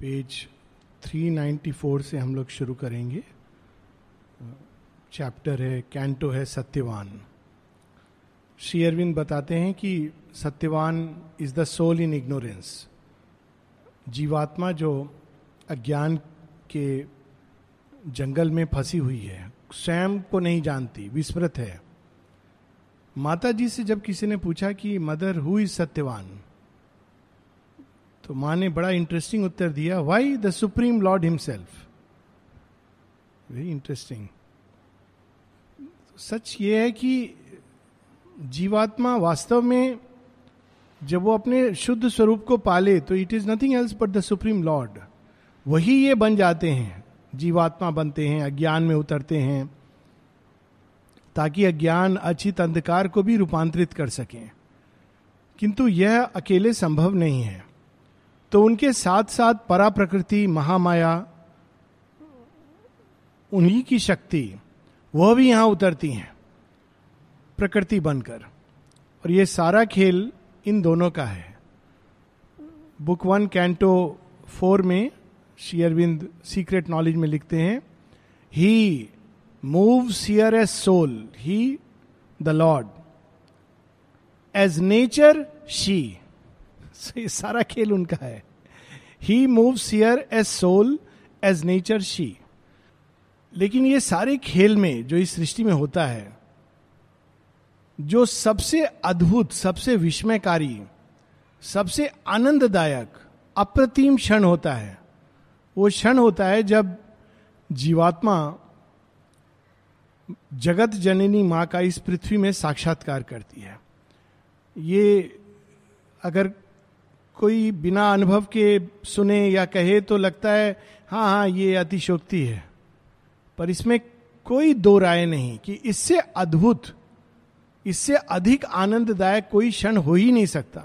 Page 394 से हम लोग शुरू करेंगे। चैप्टर है, कैंटो है सत्यवान। श्री अरविंद बताते हैं कि Satyavan is the soul in ignorance जीवात्मा जो अज्ञान के जंगल में फंसी हुई है, स्वयं को नहीं जानती, विस्मृत है। माता जी से जब किसी ने पूछा कि, मदर हु इज़ सत्यवान? तो माँ ने बड़ा इंटरेस्टिंग उत्तर दिया why the supreme lord himself very interesting such ये है कि जीवात्मा वास्तव में जब वो अपने शुद्ध स्वरूप को पाले तो it is nothing else but the supreme lord वही ये बन जाते हैं, जीवात्मा बनते हैं, अज्ञान में उतरते हैं, ताकि अज्ञान अचित अंधकार को भी रूपांतरित कर सकें। किंतु यह अकेले संभव नहीं है। तो उनके साथ साथ परा प्रकृति महामाया, उन्हीं की शक्ति, वह भी यहाँ उतरती हैं, प्रकृति बनकर। और ये सारा खेल इन दोनों का है। बुक वन, कैंटो फोर में श्री अरविंद सीक्रेट नॉलेज में लिखते हैं he move here as soul he the lord as nature she ये सारा खेल उनका है। He move here as soul as nature she लेकिन ये सारे खेल में जो इस सृष्टि में होता है, जो सबसे अद्भुत, सबसे विस्मयकारी, सबसे आनंददायक, अप्रतिम क्षण होता है, वो क्षण होता है जब जीवात्मा जगत जननी माँ का इस पृथ्वी में साक्षात्कार करती है। ये अगर कोई बिना अनुभव के सुने या कहे तो लगता है हाँ हाँ ये अतिशोक्ति है। पर इसमें कोई दो राय नहीं कि इससे अद्भुत, इससे अधिक आनंददायक कोई क्षण हो ही नहीं सकता।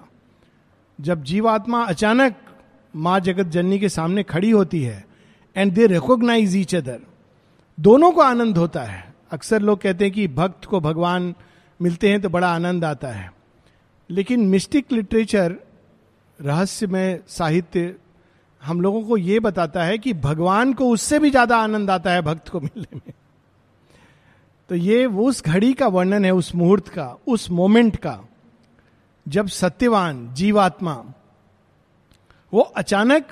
जब जीवात्मा अचानक माँ जगत जननी के सामने खड़ी होती है and they recognize each other दोनों को आनंद होता है। अक्सर लोग कहते हैं कि भक्त को भगवान मिलते हैं तो बड़ा आनंद आता है। लेकिन मिस्टिक लिटरेचर रहस्यमय साहित्य हम लोगों को यह बताता है कि भगवान को उससे भी ज़्यादा आनंद आता है भक्त को मिलने में। तो ये, वो उस घड़ी का वर्णन है, उस मुहूर्त का, उस मोमेंट का, जब सत्यवान, जीवात्मा, वो अचानक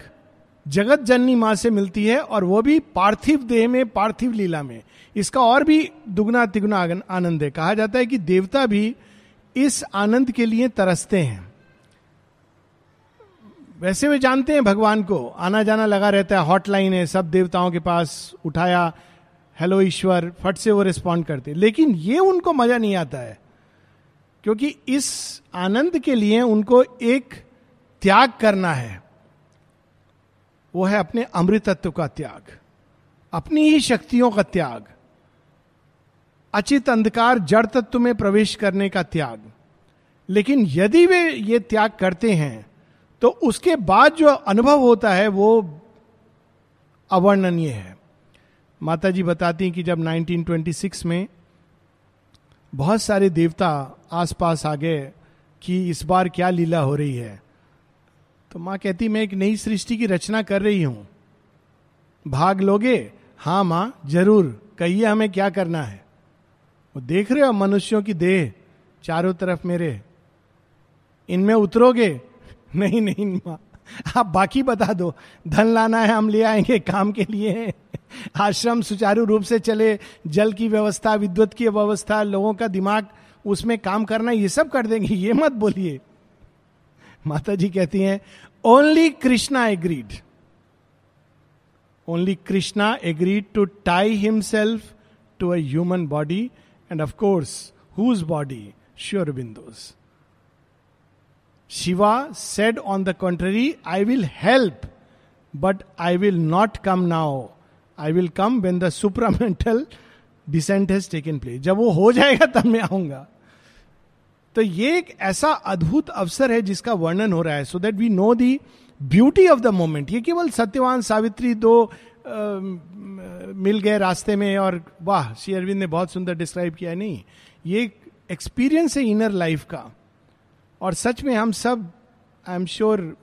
जगत जननी माँ से मिलती है और वो भी पार्थिव देह में, पार्थिव लीला में। इसका और भी दुगना तिगुना आनंद है। कहा जाता है कि देवता भी इस आनंद के लिए तरसते हैं। वैसे वे जानते हैं भगवान को। आना जाना लगा रहता है, हॉटलाइन है, सब देवताओं के पास उठाया, हेलो ईश्वर, फट से वो रिस्पॉन्ड करते। लेकिन ये उनको मज़ा नहीं आता है, क्योंकि इस आनंद के लिए उनको एक त्याग करना है। वो है अपने अमृतत्व का त्याग, अपनी ही शक्तियों का त्याग, अचित अंधकार जड़ तत्व में प्रवेश करने का त्याग। लेकिन यदि वे ये त्याग करते हैं तो उसके बाद जो अनुभव होता है, वो अवर्णनीय है। माता जी बताती हैं कि जब 1926 में बहुत सारे देवता आसपास आ गए कि इस बार क्या लीला हो रही है तो माँ कहती, मैं एक नई सृष्टि की रचना कर रही हूँ। भाग लोगे? हाँ माँ, ज़रूर। कहिए हमें क्या करना है? वो देख रहे हो, मनुष्यों की देह, चारों तरफ़ मेरे। इनमें उतरोगे नहीं नहीं, माँ। आप बाकी बता दो। धन लाना है, हम ले आएँगे काम के लिए। आश्रम सुचारू रूप से चले, जल की व्यवस्था, विद्युत की व्यवस्था, लोगों का दिमाग, उसमें काम करना, ये सब कर देंगे। ये मत बोलिए। माता जी कहती हैं only Krishna agreed only Krishna agreed to tie himself to a human body and of course whose body sure Aurobindo's Shiva said on the contrary I will help but I will not come now I will come when the supramental descent has taken place जब वो हो जाएगा तब मैं आऊँगा। तो ये एक ऐसा अद्भुत अवसर है जिसका वर्णन हो रहा है so that we know the beauty of the moment ये केवल सत्यवान सावित्री दो आ, मिल गए रास्ते में और वाह श्री अरविंद ने बहुत सुंदर डिस्क्राइब किया नहीं ये एक्सपीरियंस है इनर लाइफ का। और सच में हम सब आई एम श्योर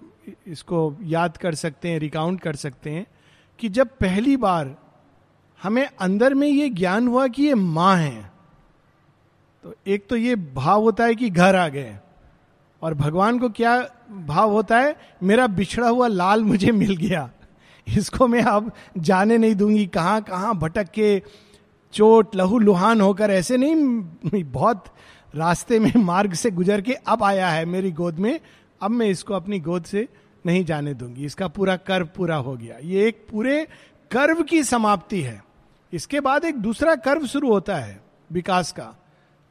इसको याद कर सकते हैं रिकाउंट कर सकते हैं कि जब पहली बार हमें अंदर में ये ज्ञान हुआ कि ये माँ है तो एक तो ये भाव होता है कि घर आ गए और भगवान को क्या भाव होता है? मेरा बिछड़ा हुआ लाल मुझे मिल गया। इसको मैं अब जाने नहीं दूँगी। कहाँ कहाँ भटक के चोट लहू लुहान होकर ऐसे नहीं, बहुत रास्ते में मार्ग से गुजर के अब आया है मेरी गोद में, अब मैं इसको अपनी गोद से नहीं जाने दूँगी। इसका पूरा कर्व पूरा हो गया। ये एक पूरे कर्व की समाप्ति है। इसके बाद एक दूसरा कर्व शुरू होता है विकास का,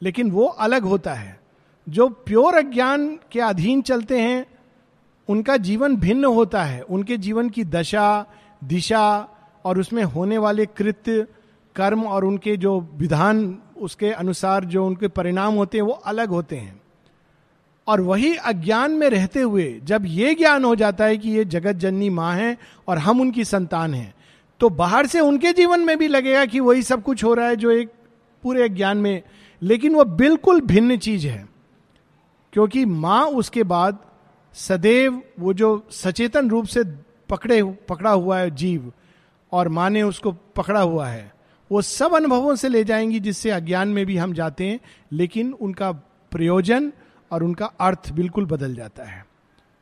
लेकिन वो अलग होता है। जो प्योर अज्ञान के अधीन चलते हैं, उनका जीवन भिन्न होता है। उनके जीवन की दशा, दिशा और उसमें होने वाले कृत्य, कर्म और उनके जो विधान उसके अनुसार जो उनके परिणाम होते हैं वो अलग होते हैं। और वही अज्ञान में रहते हुए जब ये ज्ञान हो जाता है कि ये जगत जननी माँ है और हम उनकी संतान हैं तो बाहर से उनके जीवन में भी लगेगा कि वही सब कुछ हो रहा है जो एक पूरे ज्ञान में। लेकिन वो बिल्कुल भिन्न चीज़ है, क्योंकि माँ उसके बाद सदैव वो जो सचेतन रूप से पकड़े, पकड़ा हुआ है जीव, और माँ ने उसको पकड़ा हुआ है। वो सब अनुभवों से ले जाएँगी जिससे अज्ञान में भी हम जाते हैं, लेकिन उनका प्रयोजन और उनका अर्थ बिल्कुल बदल जाता है।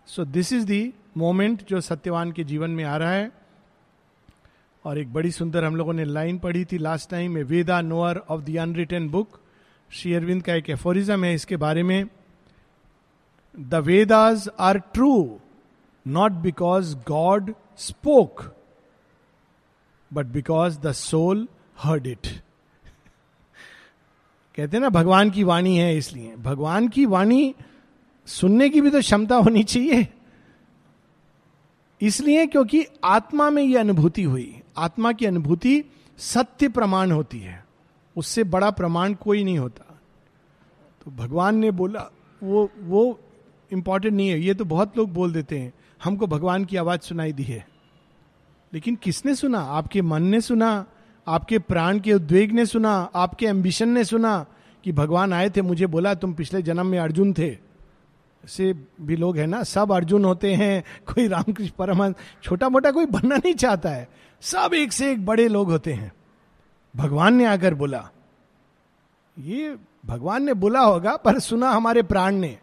So this is the moment जो सत्यवान के जीवन में आ रहा है। और एक बड़ी सुंदर हम लोगों ने लाइन पढ़ी थी लास्ट टाइम में Veda knower of the unwritten book. Shri Aurobindo का एक एफोरिज्म है इसके बारे में। The Vedas are true not because God spoke, but because the soul heard it. कहते ना, भगवान की वाणी है इसलिए। भगवान की वाणी सुनने की भी तो क्षमता होनी चाहिए। इसलिए क्योंकि आत्मा में यह अनुभूति हुई। आत्मा की अनुभूति सत्य प्रमाण होती है। उससे बड़ा प्रमाण कोई नहीं होता। तो भगवान ने बोला, वो वो इंपॉर्टेंट नहीं है। ये तो बहुत लोग बोल देते हैं, हमको भगवान की आवाज़ सुनाई दी है। लेकिन किसने सुना? आपके मन ने सुना? आपके प्राण के उद्वेग ने सुना, आपके एम्बिशन ने सुना कि भगवान आए थे, मुझे बोला, तुम पिछले जन्म में अर्जुन थे। से भी लोग हैं ना, सब अर्जुन होते हैं, कोई रामकृष्ण परमहंस छोटा मोटा कोई बनना नहीं चाहता है। सब एक से एक बड़े लोग होते हैं। भगवान ने आकर बोला, ये भगवान ने बोला होगा, पर सुना हमारे प्राण ने।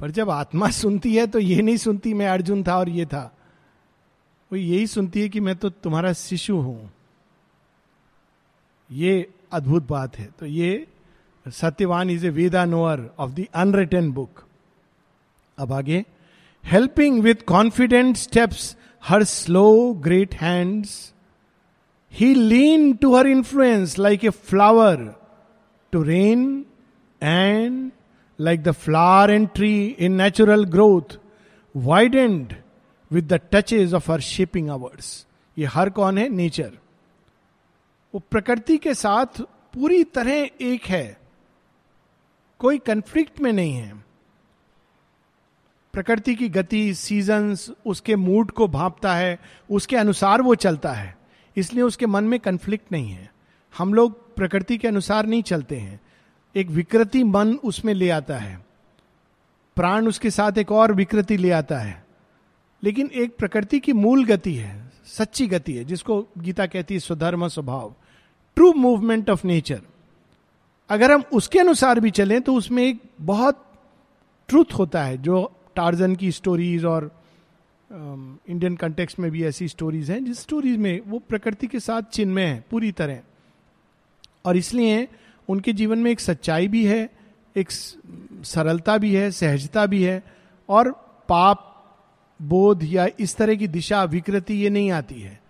पर जब आत्मा सुनती है तो ये नहीं सुनती, मैं अर्जुन था और ये था। वो यही सुनती है कि मैं तो तुम्हारा शिशु हूँ। ये अद्भुत बात है। तो ये Satyavan is a Veda knower of the unwritten book. अब आगे, helping with confident steps, her slow great hands. He lean to her influence like a flower to rain and like the flower and tree in natural growth, widened with the touches of her shaping hours ये हर कौन है? Nature. वो प्रकृति के साथ पूरी तरह एक है। कोई कंफ्लिक्ट में नहीं है। प्रकृति की गति सीजन्स उसके मूड को भापता है, उसके अनुसार वो चलता है। इसलिए उसके मन में कंफ्लिक्ट नहीं है। हम लोग प्रकृति के अनुसार नहीं चलते हैं। एक विकृति मन उसमें ले आता है। प्राण उसके साथ एक और विकृति ले आता है। लेकिन एक प्रकृति की मूल गति है, सच्ची गति है, जिसको गीता कहती है स्वधर्म स्वभाव। True movement of nature. अगर हम उसके अनुसार भी चलें तो उसमें एक बहुत ट्रूथ होता है जो टार्जन की स्टोरीज और इंडियन um, कंटेक्स्ट में भी ऐसी स्टोरीज हैं जिस स्टोरीज में वो प्रकृति के साथ चिन्मय है पूरी तरह। और इसलिए उनके जीवन में एक सच्चाई भी है एक सरलता भी है सहजता भी है और पाप बोध या इस तरह की दिशा विकृति ये नहीं आती है।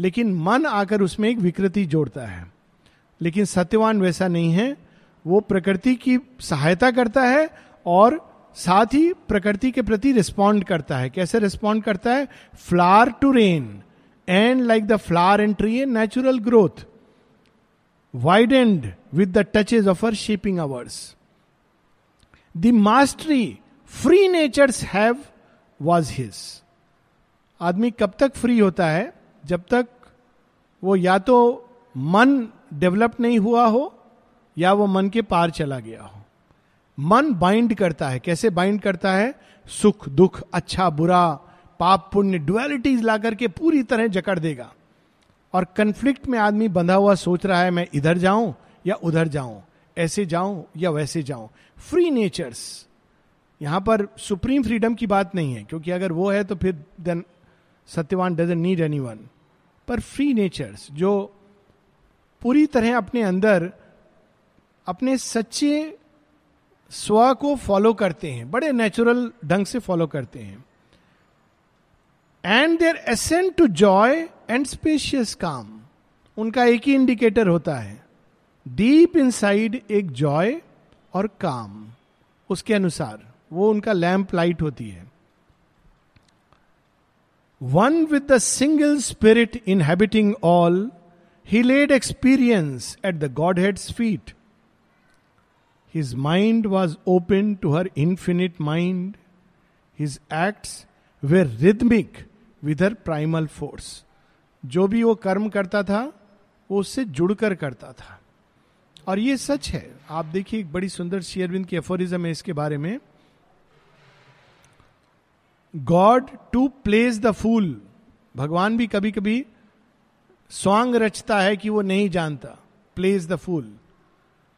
लेकिन मन आकर उसमें एक विकृति जोड़ता है। लेकिन सत्यवान वैसा नहीं है। वो प्रकृति की सहायता करता है और साथ ही प्रकृति के प्रति रिस्पॉन्ड करता है। कैसे रिस्पॉन्ड करता है? Flower to rain and like the flower and tree a natural growth widened with the touches of her shaping hours the mastery free natures have was his आदमी कब तक फ्री होता है? जब तक वो या तो मन डेवलप नहीं हुआ हो, या वो मन के पार चला गया हो। मन बाइंड करता है। कैसे बाइंड करता है? सुख, दुख अच्छा बुरा, पाप, पुण्य डुअलिटीज ला करके पूरी तरह जकड़ देगा। और कंफ्लिक्ट में आदमी बंधा हुआ सोच रहा है, मैं इधर जाऊँ या उधर जाऊँ, ऐसे जाऊँ या वैसे जाऊँ। फ्री नेचर्स यहाँ पर सुप्रीम फ्रीडम की बात नहीं है, क्योंकि अगर वो है तो फिर then Satyavan doesn't need anyone पर फ्री नेचर्स जो पूरी तरह अपने अंदर, अपने सच्चे स्व को फॉलो करते हैं, बड़े नेचुरल ढंग से फॉलो करते हैं। And their ascent to joy and spacious calm उनका एक ही इंडिकेटर होता है डीप इनसाइड एक जॉय और काम उसके अनुसार, वो उनका लैंप लाइट होती है। One with the single spirit inhabiting all he led experience at the Godhead's feet his mind was open to her infinite mind his acts were rhythmic with her primal force जो भी वो कर्म करता था, वो उससे जुड़कर करता था। और ये सच है। आप देखिए एक बड़ी सुंदर शेयरविंद की एफोरिज्म है इसके बारे में। God too plays the fool भगवान भी कभी कभी स्वांग रचता है कि वो नहीं जानता। Plays the fool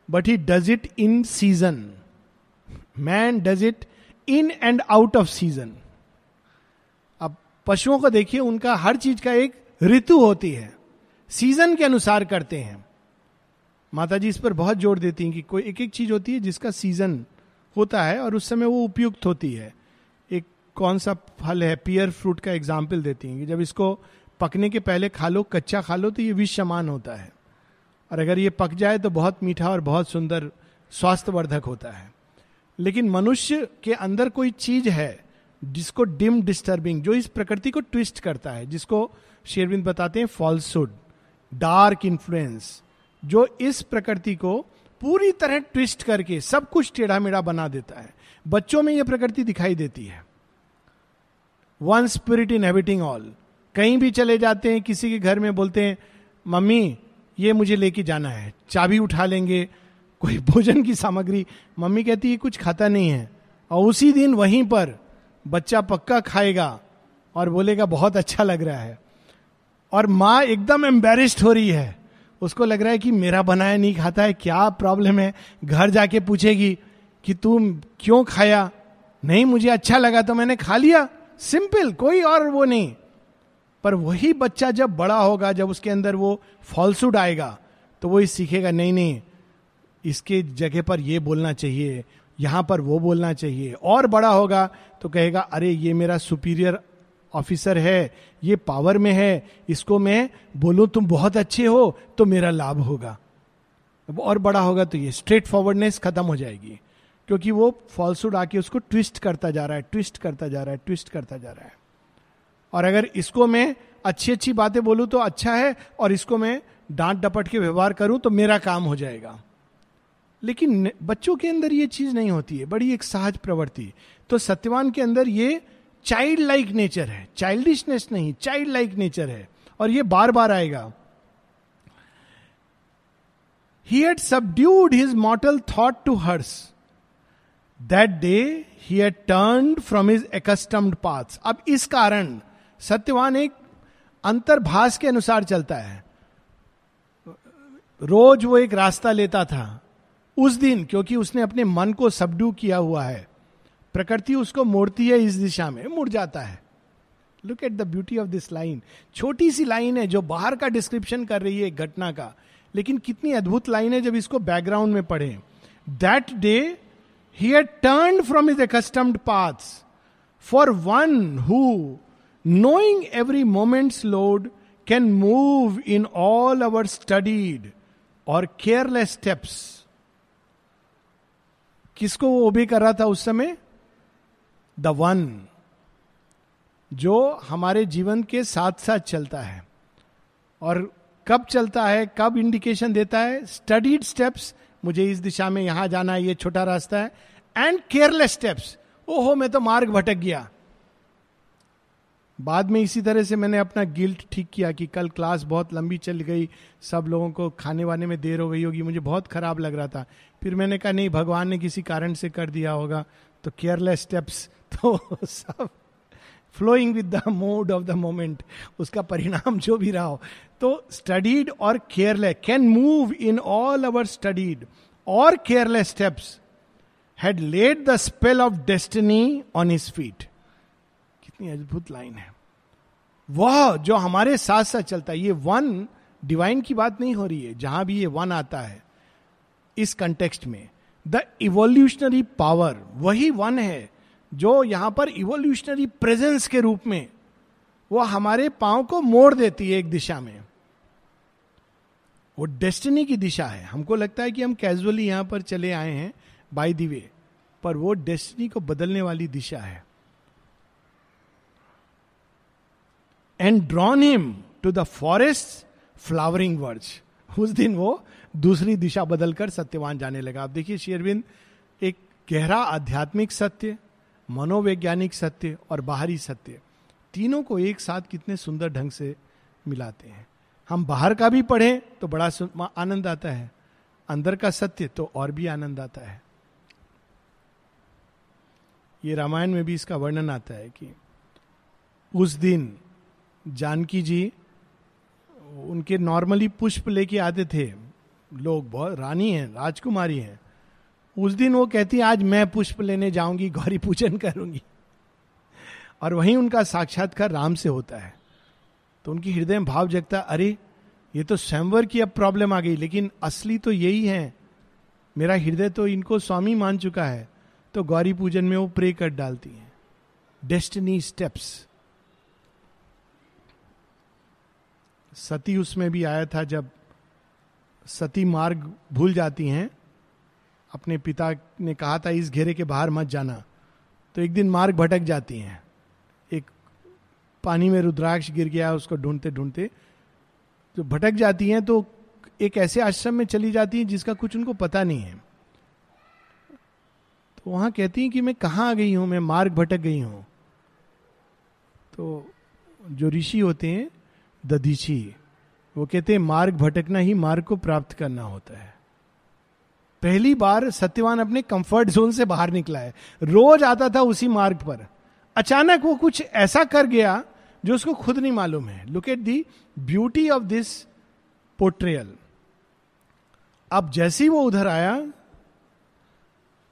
but he does it in season man does it in and out of season अब पशुओं को देखिए, उनका हर चीज़ का एक ऋतु होती है। सीज़न के अनुसार करते हैं। माता जी इस पर बहुत ज़ोर देती हैं कि कोई एक एक चीज़ होती है जिसका सीज़न होता है और उस समय वो उपयुक्त होती है। कौन सा फल है? पियर फ्रूट का एग्ज़ाम्पल देती हैं कि जब इसको पकने के पहले खा लो, कच्चा खा लो तो ये विष समान होता है। और अगर ये पक जाए तो बहुत मीठा और बहुत सुंदर स्वास्थ्यवर्धक होता है। लेकिन मनुष्य के अंदर कोई चीज़ है जिसको डिम डिस्टर्बिंग जो इस प्रकृति को ट्विस्ट करता है, जिसको शेरविंद बताते हैं फॉल्सुड डार्क इन्फ्लुएंस जो इस प्रकृति को पूरी तरह ट्विस्ट करके सब कुछ टेढ़ा मेढ़ा बना देता है। बच्चों में यह प्रकृति दिखाई देती है। One spirit inhabiting all कहीं भी चले जाते हैं, किसी के घर में बोलते हैं, मम्मी, ये मुझे लेके जाना है, चाबी उठा लेंगे, कोई भोजन की सामग्री। मम्मी कहती है, कुछ खाता नहीं है। और उसी दिन वहीं पर बच्चा पक्का खाएगा और बोलेगा, बहुत अच्छा लग रहा है। और माँ एकदम एम्बेरिस्ड हो रही है। उसको लग रहा है कि मेरा बनाया नहीं खाता है, क्या प्रॉब्लम है? घर जाके पूछेगी कि तू क्यों खाया? नहीं, मुझे अच्छा लगा तो मैंने खा लिया। सिंपल, कोई और वो नहीं। पर वही बच्चा जब बड़ा होगा, जब उसके अंदर वो फॉल्सूड आएगा तो वो सीखेगा, नहीं नहीं, इसके जगह पर ये बोलना चाहिए, यहाँ पर वो बोलना चाहिए। और बड़ा होगा तो कहेगा, अरे, ये मेरा सुपीरियर ऑफिसर है, ये पावर में है, इसको मैं बोलूँ, तुम बहुत अच्छे हो तो मेरा लाभ होगा। और बड़ा होगा तो ये स्ट्रेट फॉरवर्डनेस खत्म हो जाएगी। क्योंकि वो फॉल्सूड आके उसको ट्विस्ट करता जा रहा है ट्विस्ट करता जा रहा है ट्विस्ट करता जा रहा है। और अगर इसको मैं अच्छी अच्छी बातें बोलूँ तो अच्छा है, और इसको मैं डांट डपट के व्यवहार करूँ तो मेरा काम हो जाएगा। लेकिन बच्चों के अंदर ये चीज़ नहीं होती है, बड़ी एक सहज प्रवृत्ति। तो सत्यवान के अंदर ये चाइल्ड लाइक नेचर है चाइल्डिशनेस नहीं चाइल्ड लाइक नेचर है, और ये बार बार आएगा। He had subdued his mortal thought to hers that day he had turned from his accustomed paths अब इस कारण सत्यवान एक अंतर्भाष के अनुसार चलता है। रोज वो एक रास्ता लेता था। उस दिन, क्योंकि उसने अपने मन को सबडू किया हुआ है, प्रकृति उसको मोड़ती है इस दिशा में मुड़ जाता है। Look at the beauty of this line छोटी सी लाइन है जो बाहर का डिस्क्रिप्शन कर रही है घटना का, लेकिन कितनी अद्भुत लाइन है जब इसको बैकग्राउंड में पढ़े। That day he had turned from his accustomed paths for one who knowing every moment's lord can move in all our studied और केयरलेस स्टेप्स किसको वो ओबे कर रहा था उस समय? द वन जो हमारे जीवन के साथ साथ चलता है। और कब चलता है, कब इंडिकेशन देता है? स्टडीड स्टेप्स मुझे इस दिशा में यहाँ जाना है ये छोटा रास्ता है। एंड केयरलेस स्टेप्स ओहो, मैं तो मार्ग भटक गया। बाद में इसी तरह से मैंने अपना गिल्ट ठीक किया कि कल क्लास बहुत लंबी चल गई, सब लोगों को खाने वाने में देर हो गई होगी, मुझे बहुत खराब लग रहा था। फिर मैंने कहा, नहीं, भगवान ने किसी कारण से कर दिया होगा। तो केयरलेस स्टेप्स तो सब flowing with the mood of the moment उसका परिणाम जो भी रहा हो तो स्टडीड और careless can move in all our studied और careless steps had led the spell of destiny on his feet कितनी अद्भुत लाइन है। वह जो हमारे साथ साथ चलता है, ये वन डिवाइन की बात नहीं हो रही है, जहाँ भी ये वन आता है, इस कंटेक्स्ट में। द इवोल्यूशनरी पावर वही वन है जो यहाँ पर इवोल्यूशनरी प्रेजेंस के रूप में, वो हमारे पाँव को मोड़ देती है एक दिशा में। वो डेस्टिनी की दिशा है। हमको लगता है कि हम कैजुअली यहाँ पर चले आए हैं बाय दी वे पर वो डेस्टिनी को बदलने वाली दिशा है। And drawn him to the forest flowering words उस दिन वो दूसरी दिशा बदलकर सत्यवान जाने लगा। आप देखिए शेरविंद एक गहरा आध्यात्मिक सत्य मनोवैज्ञानिक सत्य और बाहरी सत्य तीनों को एक साथ कितने सुंदर ढंग से मिलाते हैं। हम बाहर का भी पढ़ें तो बड़ा आनंद आता है। अंदर का सत्य तो और भी आनंद आता है। ये रामायण में भी इसका वर्णन आता है कि उस दिन जानकी जी उनके नॉर्मली पुष्प लेके आते थे। लोग बहुत, रानी हैं, राजकुमारी हैं। उस दिन वो कहती, आज मैं पुष्प लेने जाऊँगी, गौरी पूजन करूँगी। और वहीं उनका साक्षात्कार राम से होता है। तो उनकी हृदय में भाव जगता, अरे, ये तो स्वयंवर की अब प्रॉब्लम आ गई, लेकिन असली तो यही है। मेरा हृदय तो इनको स्वामी मान चुका है तो गौरी पूजन में वो प्रे कर डालती हैं। डेस्टिनी स्टेप्स सती उसमें भी आया था जब सती मार्ग भूल जाती हैं अपने पिता ने कहा था, इस घेरे के बाहर मत जाना। तो एक दिन मार्ग भटक जाती हैं। एक पानी में रुद्राक्ष गिर गया, उसको ढूंढते ढूंढते तो भटक जाती हैं तो एक ऐसे आश्रम में चली जाती हैं, जिसका कुछ उनको पता नहीं है। तो वहाँ कहती हैं कि, मैं कहाँ आ गई हूँ? मैं मार्ग भटक गई हूँ। तो जो ऋषि होते हैं, दधीची, वो कहते हैं, मार्ग भटकना ही मार्ग को प्राप्त करना होता है। पहली बार सत्यवान अपने कंफर्ट जोन से बाहर निकला है। रोज आता था उसी मार्ग पर। अचानक वो कुछ ऐसा कर गया जो उसको खुद नहीं मालूम है। Look at the beauty of this portrayal अब जैसी वो उधर आया,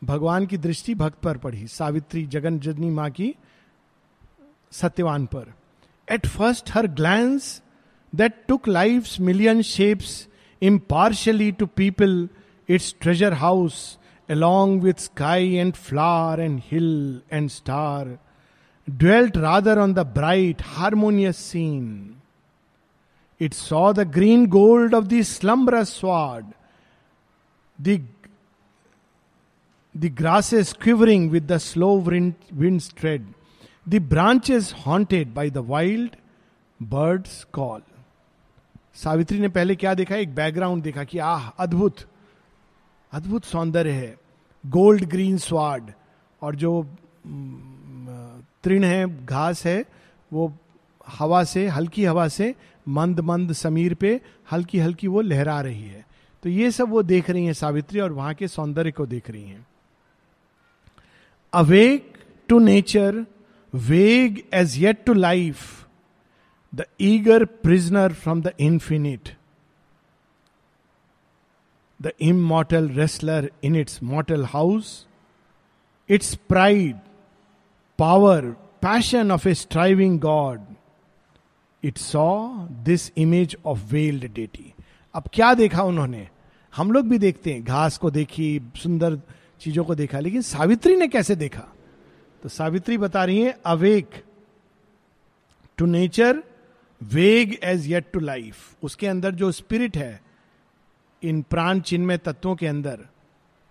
भगवान की दृष्टि भक्त पर पड़ी, सावित्री जगन जनी माँ की सत्यवान पर। At first her glance that took life million shapes impartially to people its treasure house along with sky and flower and hill and star, dwelt rather on the bright, harmonious scene. It saw the green gold of the slumberous sward, the, the grasses quivering with the slow wind, wind's tread, the branches haunted by the wild bird's call. Savitri ने पहले क्या देखा एक background देखा कि आह अद्भुत अद्भुत सौंदर्य है। गोल्ड ग्रीन स्वाड और जो तृण है, घास है, वो हवा से, हल्की हवा से, मंद मंद समीर पे हल्की हल्की वो लहरा रही है। तो ये सब वो देख रही हैं सावित्री और वहाँ के सौंदर्य को देख रही हैं। Awake to nature, vague as yet to life, the eager prisoner from the infinite the immortal wrestler in its mortal house its pride power passion of a striving god it saw this image of veiled deity अब क्या देखा उन्होंने? हम लोग भी देखते हैं। घास को देखी, सुंदर चीज़ों को देखा, लेकिन सावित्री ने कैसे देखा? तो सावित्री बता रही है, awake to nature vague as yet to life उसके अंदर जो स्पिरिट है इन प्राण चिन्मय तत्वों के अंदर,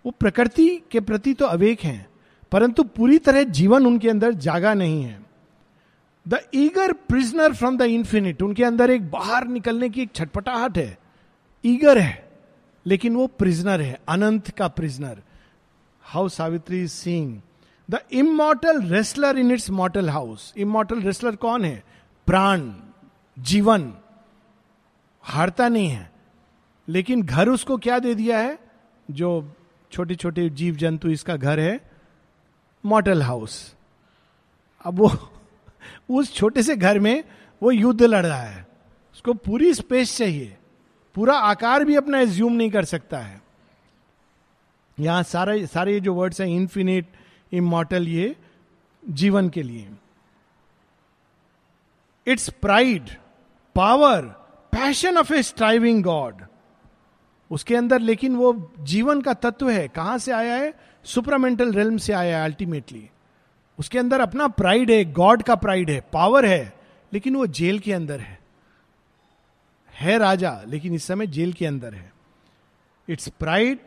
वो प्रकृति के प्रति तो अवेक हैं, परंतु पूरी तरह जीवन उनके अंदर जागा नहीं है। The eager prisoner from the infinite उनके अंदर एक बाहर निकलने की एक छटपटाहट है। ईगर है, लेकिन वो प्रिजनर है, अनंत का prisoner how Savitri Singh the immortal wrestler in its mortal house immortal wrestler कौन है? प्राण, जीवन। हारता नहीं है। लेकिन घर उसको क्या दे दिया है? जो छोटे छोटे जीव जंतु इसका घर है मॉटल हाउस अब वो उस छोटे से घर में वो युद्ध लड़ रहा है। उसको पूरी स्पेस चाहिए। पूरा आकार भी अपना एज्यूम नहीं कर सकता है। यहाँ सारे सारे जो वर्ड्स हैं इंफिनिट इमोटल ये जीवन के लिए। Its pride power passion of a striving god उसके अंदर, लेकिन वो जीवन का तत्व है। कहाँ से आया है? सुपरामेंटल रेलम से आया है अल्टीमेटली उसके अंदर अपना प्राइड है गॉड का प्राइड है पावर है, लेकिन वो जेल के अंदर है। है राजा, लेकिन इस समय जेल के अंदर है। इट्स प्राइड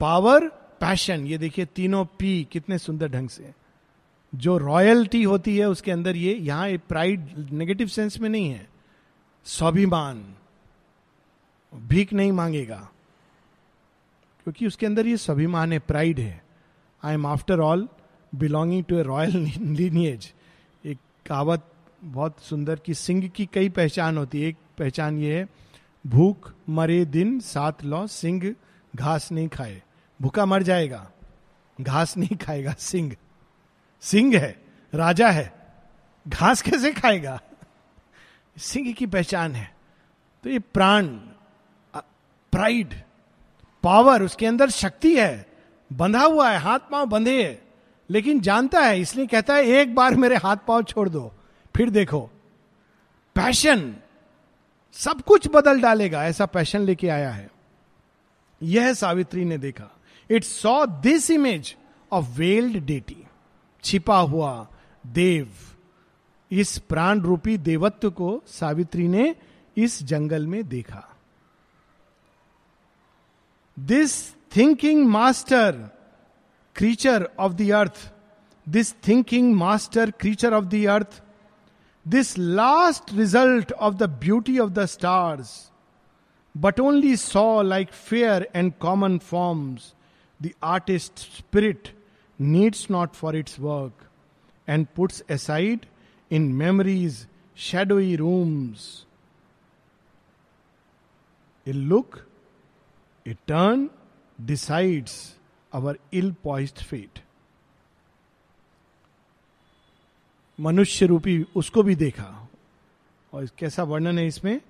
पावर पैशन ये देखिए तीनों पी कितने सुंदर ढंग से। जो रॉयल्टी होती है, उसके अंदर ये, यहाँ प्राइड नेगेटिव सेंस में नहीं है। स्वाभिमान। भीख नहीं मांगेगा। क्योंकि उसके अंदर ये स्वाभिमान है प्राइड है। I am after all belonging to a royal lineage एक कहावत बहुत सुंदर कि सिंह की कई पहचान होती है। एक पहचान ये है, भूख मरे दिन सात लौ, सिंह घास नहीं खाए। भूखा मर जाएगा, घास नहीं खाएगा सिंह। सिंह है, राजा है, घास कैसे खाएगा? सिंह की पहचान है। तो ये प्राण प्राइड पावर, उसके अंदर शक्ति है। बंधा हुआ है, हाथ पाँव बंधे है। लेकिन जानता है, इसलिए कहता है, एक बार मेरे हाथ पाँव छोड़ दो, फिर देखो। पैशन सब कुछ बदल डालेगा, ऐसा पैशन लेके आया है। यह सावित्री ने देखा। It saw this image of veiled deity छिपा हुआ देव। इस प्राण रूपी देवत्व को सावित्री ने इस जंगल में देखा। This thinking master, creature of the earth, this thinking master, creature of the earth, this last result of the beauty of the stars, but only saw like fair and common forms, the artist's spirit needs not for its work, and puts aside in memories shadowy rooms. A look a turn decides our ill poised fate. मनुष्य रूपी उसको भी देखा। और कैसा वर्णन है इसमें?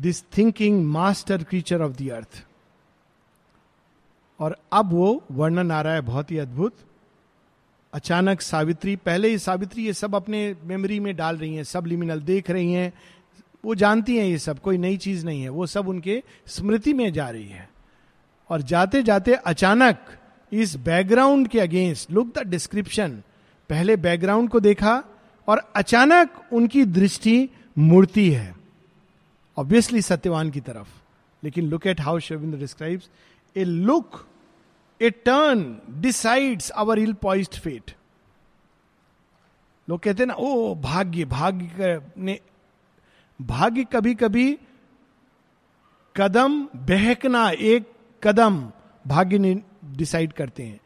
This thinking master creature of the earth और अब वो वर्णन आ रहा है बहुत ही अद्भुत। अचानक सावित्री, पहले ही सावित्री ये सब अपने मेमोरी में डाल रही हैं, सब लिमिनल देख रही हैं वो जानती हैं ये सब, कोई नई चीज़ नहीं है। वो सब उनके स्मृति में जा रही है। और जाते जाते अचानक इस बैकग्राउंड के अगेंस्ट लुक द डिस्क्रिप्शन पहले बैकग्राउंड को देखा और अचानक उनकी दृष्टि मूर्ति है। ऑब्वियसली सत्यवान की तरफ़। लेकिन look at how शविंद्र describes a look a turn decides our ill poised fate लोग कहते हैं ना ओ भाग्य भाग्य ने भाग्य कभी कभी कदम बहकना एक कदम भाग्य डिसाइड करते हैं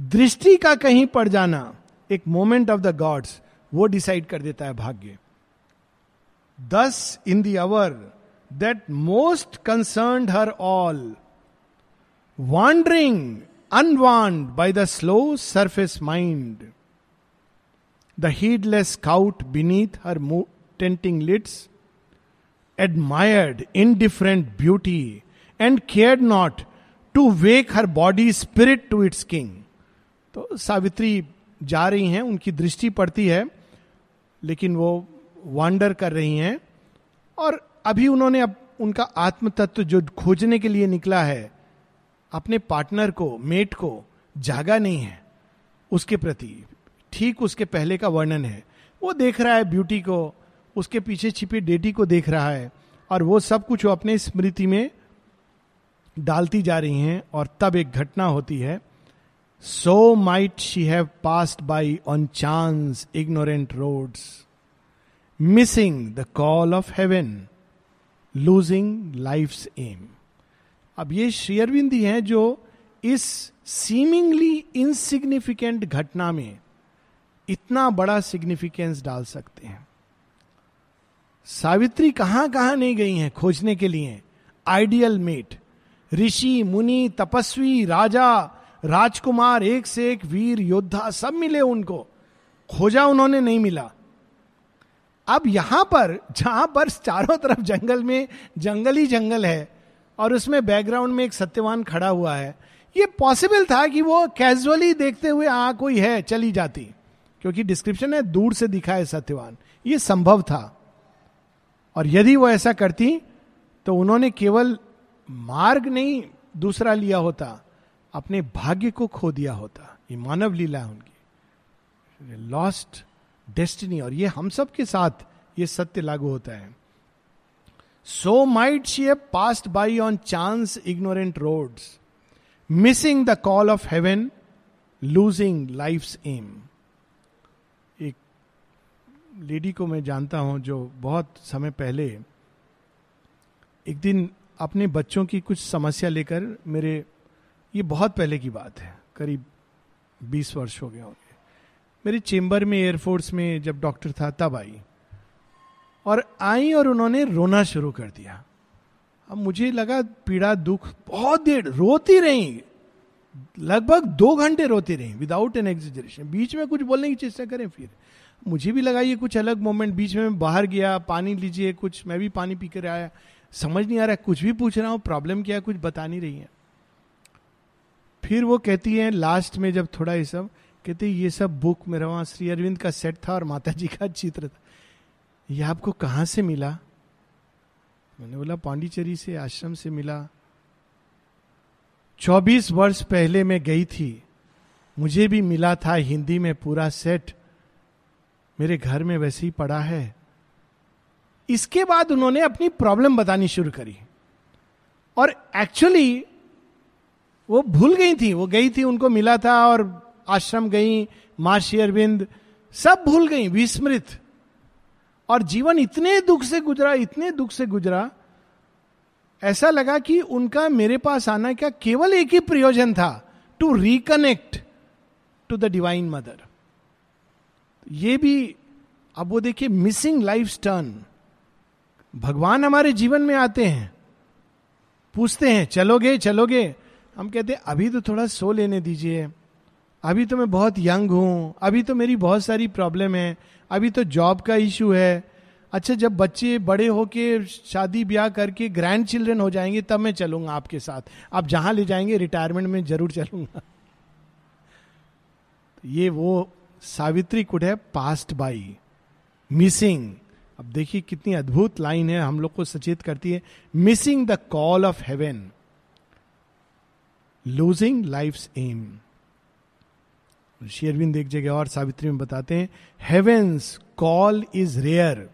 दृष्टि का कहीं पड़ जाना एक मोमेंट ऑफ़ द गॉड्स वो डिसाइड कर देता है भाग्य thus in the hour that most concern her all wandering, unwarned by the slow surface mind. The heedless scout beneath her tenting lids admired indifferent beauty and cared not to wake her body spirit to its king. तो सावित्री जा रही हैं, उनकी दृष्टि पड़ती है, लेकिन वो वांडर कर रही हैं। और अभी उन्होंने अब उनका आत्म तत्व जो खोजने के लिए निकला है, अपने पार्टनर को मेट को, जागा नहीं है। उसके प्रति, ठीक उसके पहले का वर्णन है। वो देख रहा है ब्यूटी को उसके पीछे छिपी डेटी को देख रहा है और वो सब कुछ वो अपने स्मृति में डालती जा रही हैं और तब एक घटना होती है। So might she have passed by on chance ignorant roads missing the call of heaven losing life aim अब ये शेयरविंदी हैं जो इस सीमिंगली इनसिग्निफिकेंट घटना में इतना बड़ा सिग्निफिकेंस डाल सकते हैं। सावित्री कहाँ कहाँ नहीं गई हैं खोजने के लिए? आइडियल मेट, ऋषि, मुनि, तपस्वी, राजा, राजकुमार, एक से एक वीर, योद्धा, सब मिले उनको। खोजा उन्होंने नहीं मिला। अब यहाँ पर, जहाँ पर चारों तरफ़ जंगल में, जंगल ही जंगल है, और उसमें बैकग्राउंड में एक सत्यवान खड़ा हुआ है, ये पॉसिबल था कि वो कैजुअली देखते हुए आ कोई है, चली जाती। क्योंकि डिस्क्रिप्शन है, दूर से दिखा है सत्यवान। ये संभव था। और यदि वो ऐसा करती तो उन्होंने केवल मार्ग नहीं, दूसरा लिया होता, अपने भाग्य को खो दिया होता। ये मानव लीला है उनकी। लॉस्ट डेस्टिनी और ये हम सब के साथ ये सत्य लागू होता है। So might she have passed by on chance ignorant roads missing the call of heaven losing life aim lady को मैं जानता हूँ जो बहुत समय पहले एक दिन अपने बच्चों की कुछ समस्या लेकर मेरे, ये बहुत पहले की बात है, करीब बीस वर्ष हो गए होंगे। मेरे चेंबर में, एयरफोर्स में जब डॉक्टर था, तब आई। और आई और उन्होंने रोना शुरू कर दिया। अब मुझे लगा पीड़ा, दुख बहुत देर रोती रही। लगभग दो घंटे रोती रही विदाउट एन एग्जिजरेशन बीच में कुछ बोलने की चेष्टा करें, फिर मुझे भी लगा ये कुछ अलग मोमेंट, बीच में बाहर गया, पानी लीजिए, कुछ, मैं भी पानी पी कर आया। समझ नहीं आ रहा, कुछ भी पूछ रहा हूँ, प्रॉब्लम क्या है, कुछ बता नहीं रही है। फिर वो कहती है, लास्ट में जब थोड़ा ये सब, कहते ये सब बुक मेरा वहाँ श्री अरविंद का सेट था और माता जी का चित्र था। ये आपको कहाँ से मिला? मैंने बोला, पांडिचेरी से, आश्रम से मिला। 24 वर्ष पहले मैं गई थी। मुझे भी मिला था हिंदी में पूरा सेट मेरे घर में वैसे ही पड़ा है। इसके बाद उन्होंने अपनी प्रॉब्लम बतानी शुरू करी। और एक्चुअली वो भूल गई थी। वो गई थी, उनको मिला था और आश्रम गई मार्शी अरविंद, सब भूल गई, विस्मृत। और जीवन इतने दुख से गुजरा, इतने दुख से गुजरा, ऐसा लगा कि उनका मेरे पास आना क्या केवल एक ही प्रयोजन था to reconnect to the divine mother ये भी, अब वो देखिए मिसिंग लाइफ टर्न भगवान हमारे जीवन में आते हैं। पूछते हैं, चलोगे चलोगे? हम कहते हैं, अभी तो थोड़ा सो लेने दीजिए। अभी तो मैं बहुत यंग हूँ। अभी तो मेरी बहुत सारी प्रॉब्लम है। अभी तो जॉब का इशू है। अच्छा जब बच्चे बड़े होके शादी ब्याह करके ग्रैंड चिल्ड्रन हो जाएँगे, तब मैं चलूँगा आपके साथ। आप जहाँ ले जाएँगे रिटायरमेंट में ज़रूर चलूँगा। ये वो सावित्री कुड है पास्ट बाई मिसिंग अब देखिए कितनी अद्भुत लाइन है, हम लोग को सचेत करती है. Missing the call of heaven losing life aim शेरविंद एक जगह और सावित्री में बताते हैं हेवेंस कॉल इज़ रेयर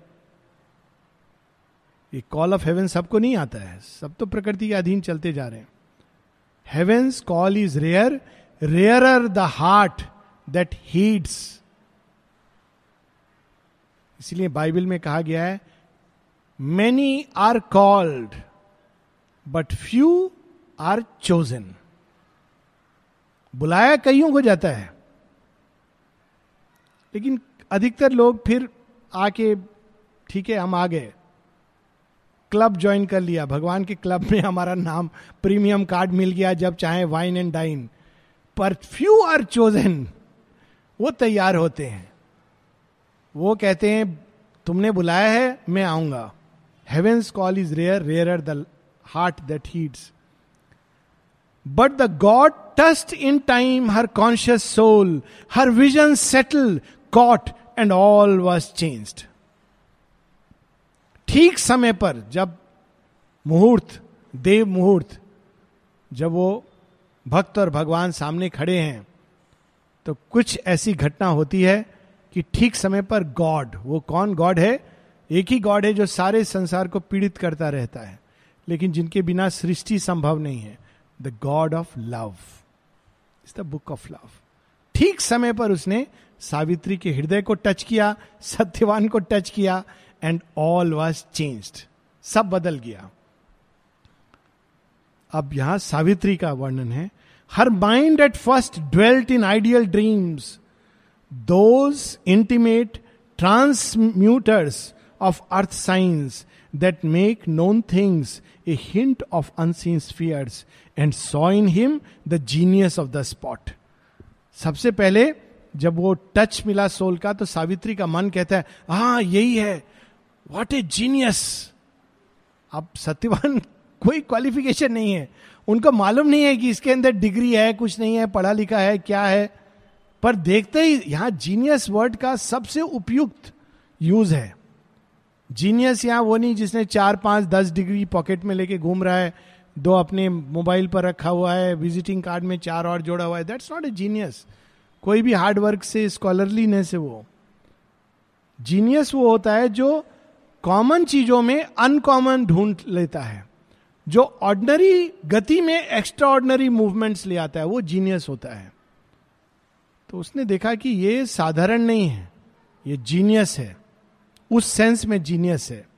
ये कॉल ऑफ़ हेवन सबको नहीं आता है, सब तो प्रकृति के अधीन चलते जा रहे हैं. Heaven's call is rare rare the heart that heeds इसलिए बाइबल में कहा गया है many are called but few are chosen बुलाया कईयों को जाता है। लेकिन अधिकतर लोग फिर आके, ठीक है, हम आ गए। क्लब ज्वाइन कर लिया। भगवान के क्लब में हमारा नाम, प्रीमियम कार्ड मिल गया जब चाहे वाइन एंड डाइन पर फ्यू आर चोजन वो तैयार होते हैं। वो कहते हैं, तुमने बुलाया है, मैं आऊँगा। Heaven's call is rare rare the heart that heeds but the god touched in time her conscious soul her vision settled caught and all was changed ठीक समय पर जब मुहूर्त, देव मुहूर्त, जब वो भक्त और भगवान सामने खड़े हैं तो कुछ ऐसी घटना होती है कि ठीक समय पर गॉड, वो कौन गॉड है? एक ही गॉड है जो सारे संसार को पीड़ित करता रहता है, लेकिन जिनके बिना सृष्टि संभव नहीं है the god of love is the book of love ठीक समय पर उसने सावित्री के हृदय को टच किया, सत्यवान को टच किया एंड ऑल वॉज़ चेंज्ड सब बदल गया। अब यहाँ सावित्री का वर्णन है her mind at first dwelt in ideal dreams those intimate transmuters of earth science that make known things a hint of unseen spheres and saw in him the genius of the spot सबसे पहले जब वो touch मिला soul का तो सावित्री का मन कहता है हाँ यही है। वॉट ए जीनियस अब सत्यवान कोई क्वालिफिकेशन नहीं है। उनको मालूम नहीं है कि इसके अंदर डिग्री है, कुछ नहीं है, पढ़ा लिखा है, क्या है। पर देखते ही यहाँ जीनियस वर्ड का सबसे उपयुक्त यूज़ है। जीनियस यहाँ वो नहीं जिसने चार, पाँच, दस डिग्री पॉकेट में लेके घूम रहा है, दो अपने मोबाइल पर रखा हुआ है विजिटिंग कार्ड में चार और जोड़ा हुआ है। दैट्स नॉट ए जीनियस कोई भी हार्ड वर्क से स्कॉलरलीनेस है वो। जीनियस वो होता है जो कॉमन चीज़ों में अनकॉमन ढूंढ लेता है। जो ऑर्डनरी गति में एक्स्ट्रा ऑर्डनरी मूवमेंट्स ले आता है, वो जीनियस होता है। तो उसने देखा कि ये साधारण नहीं है, ये जीनियस है। उस सेंस में जीनियस है।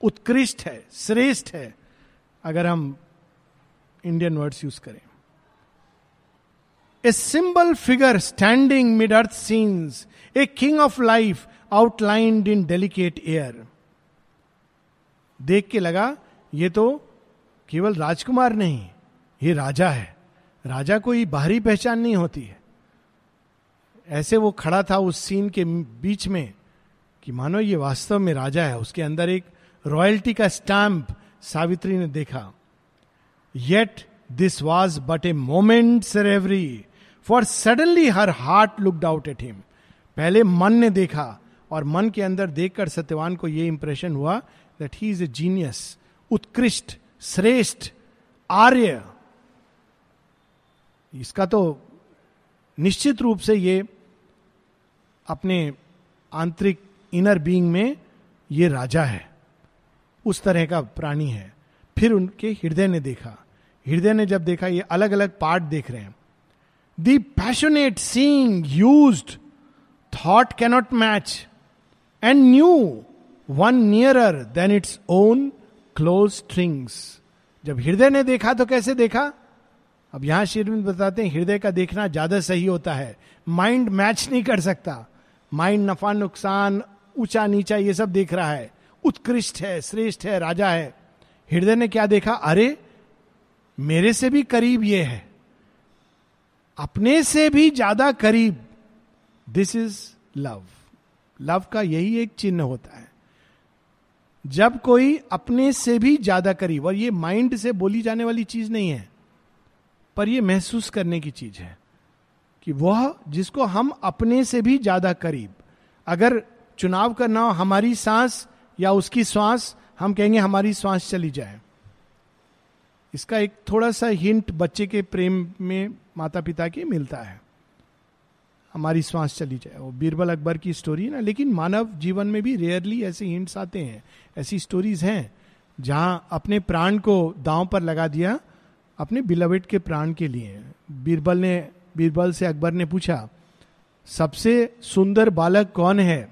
उत्कृष्ट है, श्रेष्ठ है, अगर हम इंडियन वर्ड्स यूज़ करें। A symbol figure standing mid earth scenes a king of life outlined in delicate air देख के लगा ये तो केवल राजकुमार नहीं, ये राजा है। राजा कोई बाहरी पहचान नहीं होती है। ऐसे वो खड़ा था उस सीन के बीच में कि मानो ये वास्तव में राजा है। उसके अंदर एक रॉयल्टी का स्टैंप सावित्री ने देखा। Yet this was but a moment sir every for suddenly her heart looked out at him पहले मन ने देखा और मन के अंदर देखकर सत्यवान को यह इंप्रेशन हुआ that he is a genius उत्कृष्ट, श्रेष्ठ, आर्य। इसका तो निश्चित रूप से ये अपने आंतरिक इनर बीइंग में ये राजा है। उस तरह का प्राणी है। फिर उनके हृदय ने देखा। हृदय ने जब देखा, ये अलग अलग पार्ट देख रहे हैं। The passionate seeing use thought cannot match and knew one nearer than its own close strings जब हृदय ने देखा तो कैसे देखा? अब यहाँ शेरविंद बताते हैं, हृदय का देखना ज़्यादा सही होता है। माइंड मैच नहीं कर सकता। माइंड नफा नुकसान, ऊँचा नीचा ये सब देख रहा है। उत्कृष्ट है, श्रेष्ठ है, राजा है। हृदय ने क्या देखा? अरे, मेरे से भी करीब ये है। अपने से भी ज़्यादा करीब। दिस इज़ लव लव का यही एक चिन्ह होता है। जब कोई अपने से भी ज़्यादा करीब, और ये माइंड से बोली जाने वाली चीज़ नहीं है, पर यह महसूस करने की चीज़ है कि वह जिसको हम अपने से भी ज़्यादा करीब, अगर चुनाव करना हो, हमारी सांस या उसकी श्वास, हम कहेंगे हमारी श्वास चली जाए। इसका एक थोड़ा सा हिंट बच्चे के प्रेम में माता पिता के मिलता है। हमारी श्वास चली जाए। वो बीरबल अकबर की स्टोरी है ना, लेकिन मानव जीवन में भी रेयरली ऐसे हिंट्स आते हैं, ऐसी स्टोरीज हैं, जहाँ अपने प्राण को दांव पर लगा दिया अपने बिलवेट के प्राण के लिए। बीरबल ने, बीरबल से अकबर ने पूछा, सबसे सुंदर बालक कौन है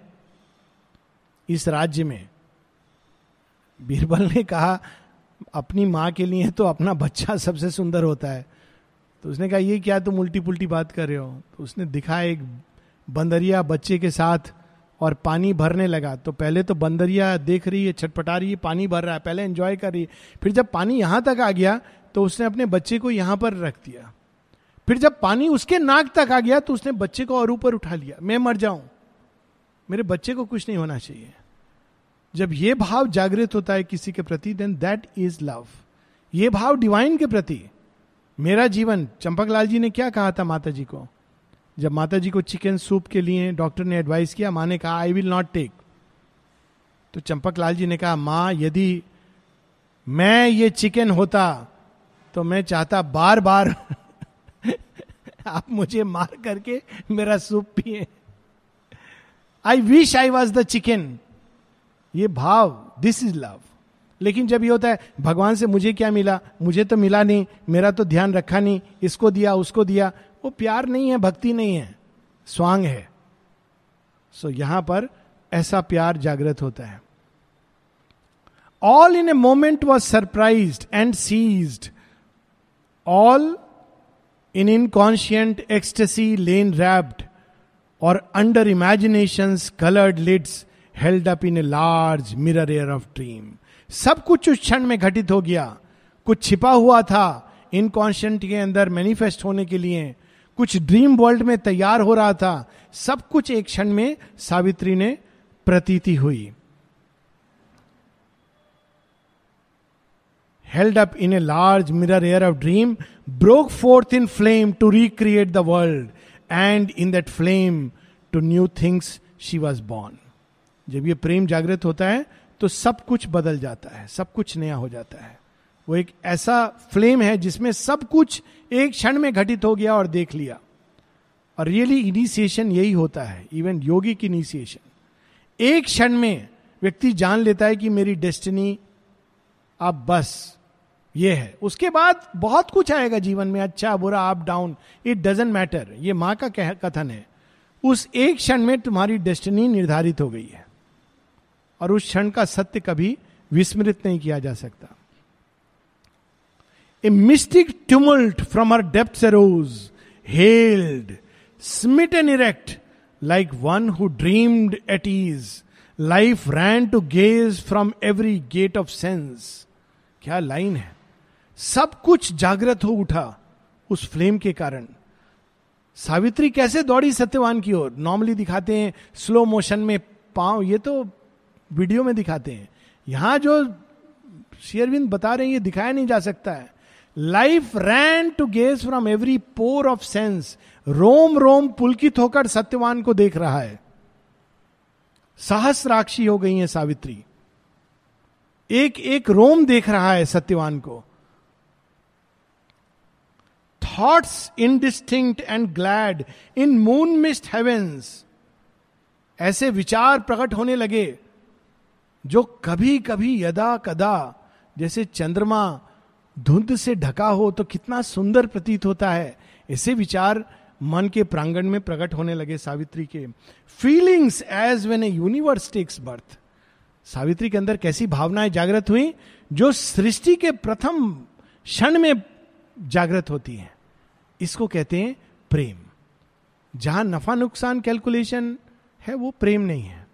इस राज्य में? बीरबल ने कहा, अपनी माँ के लिए तो अपना बच्चा सबसे सुंदर होता है। तो उसने कहा, ये क्या तुम उल्टी पुल्टी बात कर रहे हो? तो उसने दिखाया एक बंदरिया बच्चे के साथ और पानी भरने लगा। तो पहले तो बंदरिया देख रही है, छटपटा रही है, पानी भर रहा है, पहले एंजॉय कर रही है। फिर जब पानी यहाँ तक आ गया तो उसने अपने बच्चे को यहाँ पर रख दिया। फिर जब पानी उसके नाक तक आ गया तो उसने बच्चे को और ऊपर उठा लिया। मैं मर जाऊँ। मेरे बच्चे को कुछ नहीं होना चाहिए। जब ये भाव जागृत होता है किसी के प्रति देन दैट इज़ लव ये भाव डिवाइन के प्रति मेरा जीवन चंपक लाल जी ने क्या कहा था माता जी को? जब माता जी को चिकन सूप के लिए डॉक्टर ने एडवाइस किया, माँ ने कहा आई विल नॉट टेक तो चंपक लाल जी ने कहा, माँ, यदि मैं ये चिकन होता तो मैं चाहता बार बार आप मुझे मार करके मेरा सूप पिए। I wish I was the chicken ये भाव दिस इज़ लव लेकिन जब ये होता है भगवान से मुझे क्या मिला? मुझे तो मिला नहीं मेरा तो ध्यान रखा नहीं इसको दिया उसको दिया। वो प्यार नहीं है भक्ति नहीं है स्वांग है। सो so, यहाँ पर ऐसा प्यार जागृत होता है। All in a moment was surprised and seized all in inconscient ecstasy lane wrapped or under imagination's colored lids held up in a large mirror air of dream. सब कुछ उस क्षण में घटित हो गया। कुछ छिपा हुआ था इनकॉन्शियंट के अंदर मैनिफेस्ट होने के लिए। कुछ ड्रीम वर्ल्ड में तैयार हो रहा था। सब कुछ एक क्षण में सावित्री ने प्रतीति हुई। Held up in a large mirror air of dream broke forth in flame to recreate the world and in that flame to new things she was born जब ये प्रेम जागृत होता है तो सब कुछ बदल जाता है, सब कुछ नया हो जाता है। वो एक ऐसा फ्लेम है जिसमें सब कुछ एक क्षण में घटित हो गया और देख लिया। और रियली इनिशिएशन यही होता है, इवन योगी की इनिशिएशन। एक क्षण में व्यक्ति जान लेता है कि मेरी डेस्टिनी अब बस, ये है। उसके बाद बहुत कुछ आएगा जीवन में अच्छा बुरा up down it doesn't matter ये माँ का कथन है। उस एक क्षण में तुम्हारी डेस्टिनी निर्धारित हो गई है। और उस क्षण का सत्य कभी विस्मृत नहीं किया जा सकता। A mystic tumult from her depth rose held smit an erect like one who dreamed at is life ran to gaze from every gate of sense क्या लाइन है? सब कुछ जागृत हो उठा उस फ्लेम के कारण। सावित्री कैसे दौड़ी सत्यवान की ओर? नॉर्मली दिखाते हैं स्लो मोशन में पाँव, ये तो वीडियो में दिखाते हैं। यहाँ जो शेयरविंद बता रहे हैं, ये दिखाया नहीं जा सकता है। Life ran to gaze from every pore of sense रोम रोम पुलकित होकर सत्यवान को देख रहा है। साहस राक्षी हो गई है सावित्री। एक एक रोम देख रहा है सत्यवान को। Thoughts indistinct and glad in moon mist heavens ऐसे विचार प्रकट होने लगे। जो कभी कभी यदा कदा जैसे चंद्रमा धुंध से ढका हो तो कितना सुंदर प्रतीत होता है। ऐसे विचार मन के प्रांगण में प्रकट होने लगे सावित्री के। Feelings as when a universe takes birth Savitri के अंदर कैसी भावनाएँ जागृत हुई, जो सृष्टि के प्रथम क्षण में जागृत होती हैं। इसको कहते हैं प्रेम। जहाँ नफा नुकसान कैलकुलेशन है, वो प्रेम नहीं है।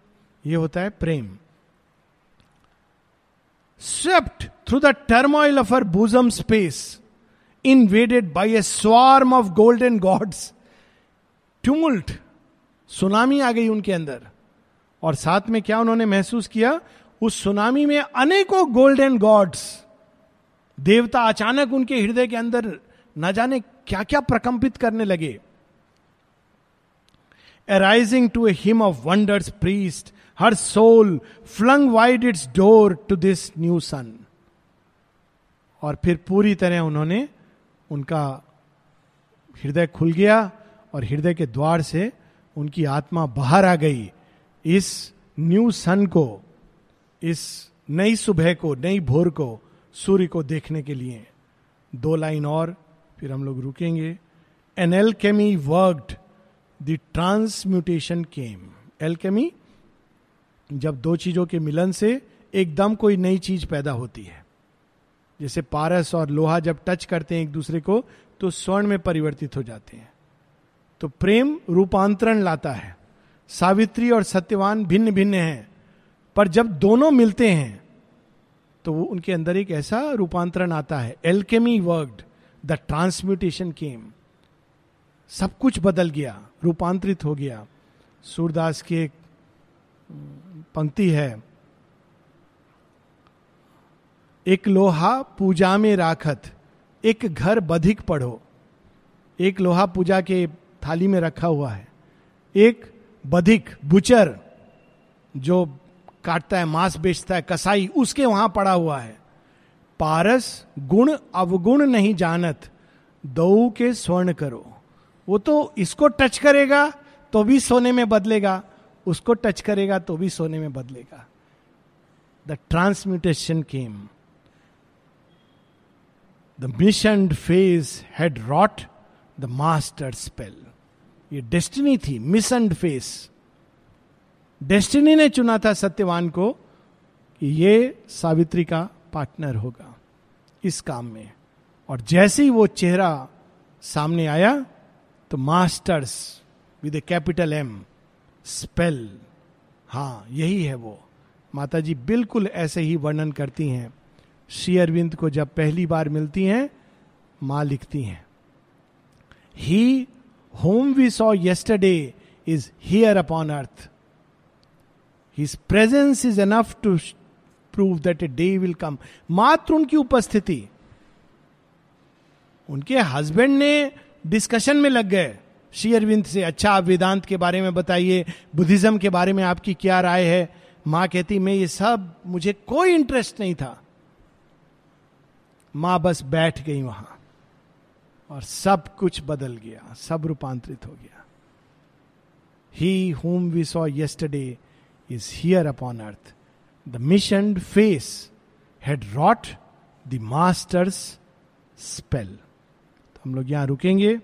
ये होता है प्रेम। Swept through the turmoil of our bosom space invaded by a swarm of golden gods tumult tsunami आ गई उनके अंदर। और साथ में क्या उन्होंने महसूस किया? उस सुनामी में अनेकों गोल्डन गॉड्स देवता अचानक उनके हृदय के अंदर न जाने क्या क्या प्रकंपित करने लगे। Arising to a hymn of wonder's priest her soul flung wide its door to this new sun और फिर पूरी तरह उन्होंने उनका हृदय खुल गया और हृदय के द्वार से उनकी आत्मा बाहर आ गई इस न्यू सन को, इस नई सुबह को, नई भोर को, सूर्य को देखने के लिए। दो लाइन और, फिर हम लोग रुकेंगे। An alchemy worked the transmutation came alchemy जब दो चीज़ों के मिलन से एकदम कोई नई चीज़ पैदा होती है। जैसे पारस और लोहा जब टच करते हैं एक दूसरे को तो स्वर्ण में परिवर्तित हो जाते हैं। तो प्रेम रूपांतरण लाता है। सावित्री और सत्यवान भिन्न भिन्न हैं। पर जब दोनों मिलते हैं तो वो उनके अंदर एक ऐसा रूपांतरण आता है। Alchemy worked the transmutation came सब कुछ बदल गया, रूपांतरित हो गया। सूरदास की पंक्ति है। एक लोहा पूजा में राखत, एक घर बधिक पढ़ो। एक लोहा पूजा के थाली में रखा हुआ है। एक बधिक बुचर जो काटता है, मांस बेचता है, कसाई, उसके वहाँ पड़ा हुआ है। पारस गुण अवगुण नहीं जानत दो के स्वर्ण करो। वो तो इसको टच करेगा तो भी सोने में बदलेगा। उसको टच करेगा तो भी सोने में बदलेगा। The transmutation came the mission face had wrought the master spell ये डेस्टिनी थी मिसंड फेस डेस्टिनी ने चुना था सत्यवान को कि ये सावित्री का पार्टनर होगा इस काम में। और जैसे ही वो चेहरा सामने आया तो masters with a capital M spell. हाँ यही है वो। माता जी बिल्कुल ऐसे ही वर्णन करती हैं। श्री अरविंद को जब पहली बार मिलती हैं, माँ लिखती हैं। He whom we saw yesterday is here upon earth his presence is enough to prove that a day will come मात्र उनकी उपस्थिति। उनके हस्बैंड ने डिस्कशन में लग गए। श्री अरविंद से अच्छा आप वेदांत के बारे में बताइए, बुद्धिज्म के बारे में आपकी क्या राय है? माँ कहती, मैं ये सब, मुझे कोई इंटरेस्ट नहीं था। माँ बस बैठ गई वहाँ और सब कुछ बदल गया, सब रूपांतरित हो गया। He whom we saw yesterday is here upon earth the mission face had wrought the master's spell तो हम लोग यहाँ रुकेंगे।